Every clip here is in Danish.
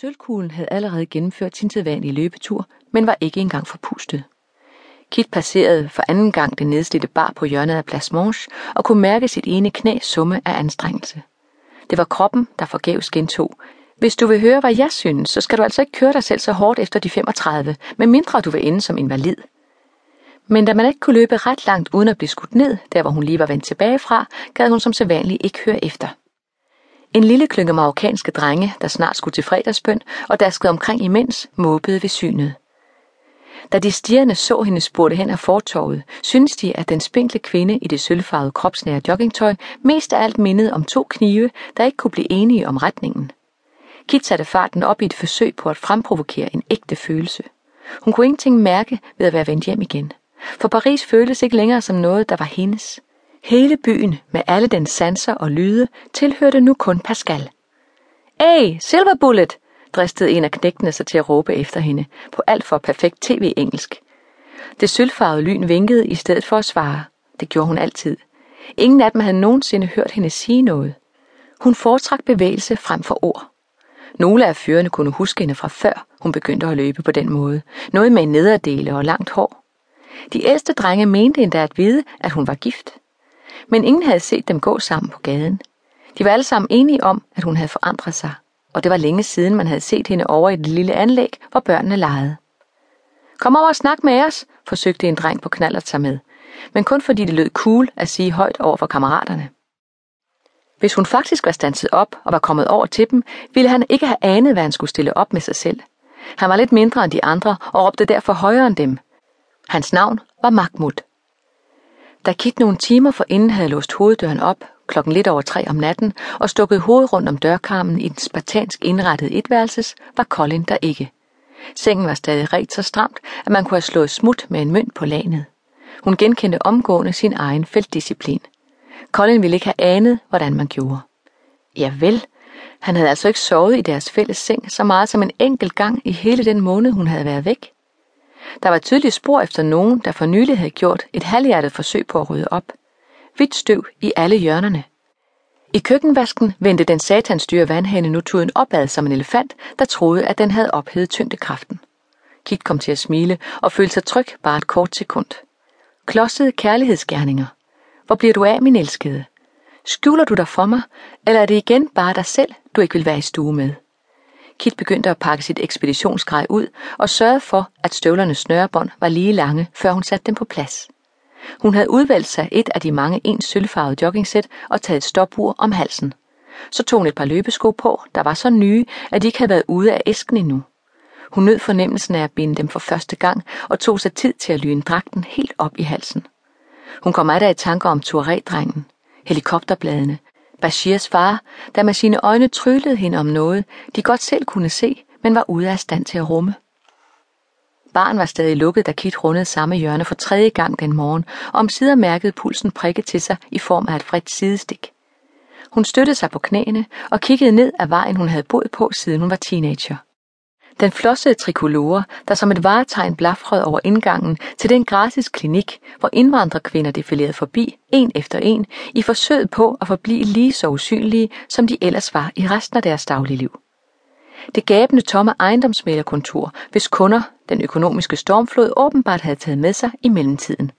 Sølvkuglen havde allerede gennemført sin sædvanlige løbetur, men var ikke engang forpustet. Kit passerede for anden gang det nedslidte bar på hjørnet af Place Mange og kunne mærke sit ene knæ summe af anstrengelse. Det var kroppen, der forgæves gentog. Hvis du vil høre, hvad jeg synes, så skal du altså ikke køre dig selv så hårdt efter de 35, medmindre du vil ende som invalid. Men da man ikke kunne løbe ret langt uden at blive skudt ned, der hvor hun lige var vendt tilbage fra, gad hun som sædvanligt ikke høre efter. En lille klynge marokkanske drenge, der snart skulle til fredagsbøn og daskede omkring imens, måbede ved synet. Da de stigende så hende spurgte hen af fortorvet, syntes de, at den spinkle kvinde i det sølvfarvede kropsnære joggingtøj mest af alt mindede om to knive, der ikke kunne blive enige om retningen. Kit satte farten op i et forsøg på at fremprovokere en ægte følelse. Hun kunne ingenting mærke ved at være vendt hjem igen. For Paris føltes ikke længere som noget, der var hendes. Hele byen med alle dens sanser og lyde tilhørte nu kun Pascal. Hey, Silver Bullet! dristede en af knægtene sig til at råbe efter hende på alt for perfekt tv-engelsk. Det sølvfarvede lyn vinkede i stedet for at svare. Det gjorde hun altid. Ingen af dem havde nogensinde hørt hende sige noget. Hun foretrak bevægelse frem for ord. Nogle af fyrene kunne huske hende fra før hun begyndte at løbe på den måde. Noget med en nederdele og langt hår. De ældste drenge mente endda at vide, at hun var gift men ingen havde set dem gå sammen på gaden. De var alle sammen enige om, at hun havde forandret sig, og det var længe siden, man havde set hende over i det lille anlæg, hvor børnene legede. Kom over og snak med os, forsøgte en dreng på knallert sig med, men kun fordi det lød cool at sige højt over for kammeraterne. Hvis hun faktisk var standset op og var kommet over til dem, ville han ikke have anet, hvad han skulle stille op med sig selv. Han var lidt mindre end de andre og råbte derfor højere end dem. Hans navn var Mahmoud. Da Kit nogle timer forinden havde låst hoveddøren op, klokken lidt over tre om natten, og stukket hovedet rundt om dørkarmen i den spartansk indrettede etværelses, var Colin der ikke. Sengen var stadig ret så stramt, at man kunne have slået smut med en mønt på lanet. Hun genkendte omgående sin egen feltdisciplin. Colin ville ikke have anet, hvordan man gjorde. Ja vel, han havde altså ikke sovet i deres fælles seng så meget som en enkelt gang i hele den måned, hun havde været væk. Der var tydelige spor efter nogen, der for nylig havde gjort et halvhjertet forsøg på at rydde op. Hvidt støv i alle hjørnerne. I køkkenvasken vendte den satansdyre vandhane nu tuden opad som en elefant, der troede, at den havde ophedet tyngdekraften. Kit kom til at smile og følte sig tryg bare et kort sekund. Klodsede kærlighedsgerninger. Hvor bliver du af, min elskede? Skjuler du dig for mig, eller er det igen bare dig selv, du ikke vil være i stue med? Kit begyndte at pakke sit ekspeditionsgrej ud og sørgede for, at støvlernes snørebånd var lige lange, før hun satte dem på plads. Hun havde udvalgt sig et af de mange ens sølvfarvede joggingsæt og taget et stopur om halsen. Så tog hun et par løbesko på, der var så nye, at de ikke havde været ude af æsken endnu. Hun nød fornemmelsen af at binde dem for første gang og tog sig tid til at lyne dragten helt op i halsen. Hun kom af i tanker om Touré-drengen, helikopterbladene, Bashirs far, der med sine øjne tryllede hende om noget, de godt selv kunne se, men var ude af stand til at rumme. Barn var stadig lukket, da Kit rundede samme hjørne for tredje gang den morgen, og om sider mærkede pulsen prikke til sig i form af et fredt sidestik. Hun støttede sig på knæene og kiggede ned ad vejen, hun havde boet på, siden hun var teenager. Den flossede trikolore, der som et varetegn blafrede over indgangen til den gratis klinik, hvor indvandrerkvinder defilerede forbi, en efter en, i forsøget på at forblive lige så usynlige, som de ellers var i resten af deres dagligliv. Det gabende tomme ejendomsmælerkontor, hvis kunder den økonomiske stormflod åbenbart havde taget med sig i mellemtiden,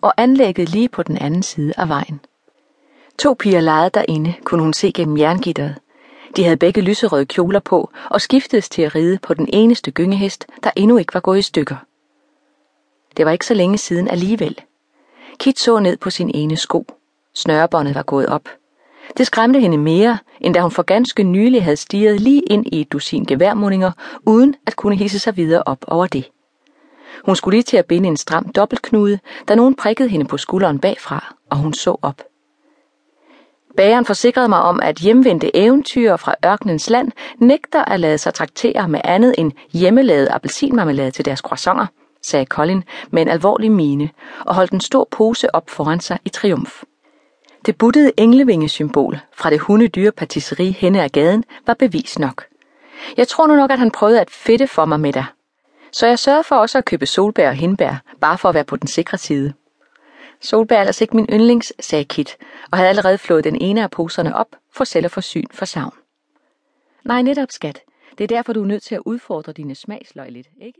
og anlægget lige på den anden side af vejen. To piger legede derinde, kunne hun se gennem jerngitteret. De havde begge lyserøde kjoler på og skiftedes til at ride på den eneste gyngehest, der endnu ikke var gået i stykker. Det var ikke så længe siden alligevel. Kit så ned på sin ene sko. Snørebåndet var gået op. Det skræmte hende mere, end da hun for ganske nylig havde stiget lige ind i et dusin geværmundinger, uden at kunne hisse sig videre op over det. Hun skulle lige til at binde en stram dobbeltknude, da nogen prikkede hende på skulderen bagfra, og hun så op. Bageren forsikrede mig om, at hjemvendte eventyr fra ørkenens land nægter at lade sig traktere med andet end hjemmelavet appelsinmarmelade til deres croissanter, sagde Colin med en alvorlig mine og holdt en stor pose op foran sig i triumf. Det buttede englevingesymbol fra det hundedyre patisserie henne af gaden var bevis nok. Jeg tror nu nok, at han prøvede at fedte for mig med dig. Så jeg sørgede for også at købe solbær og hindbær, bare for at være på den sikre side. Solbær er altså ikke min yndlings, sagde Kit, og havde allerede flået den ene af poserne op for selv at få syn for savn. Nej, netop skat. Det er derfor, du er nødt til at udfordre dine smagsløg lidt, ikke?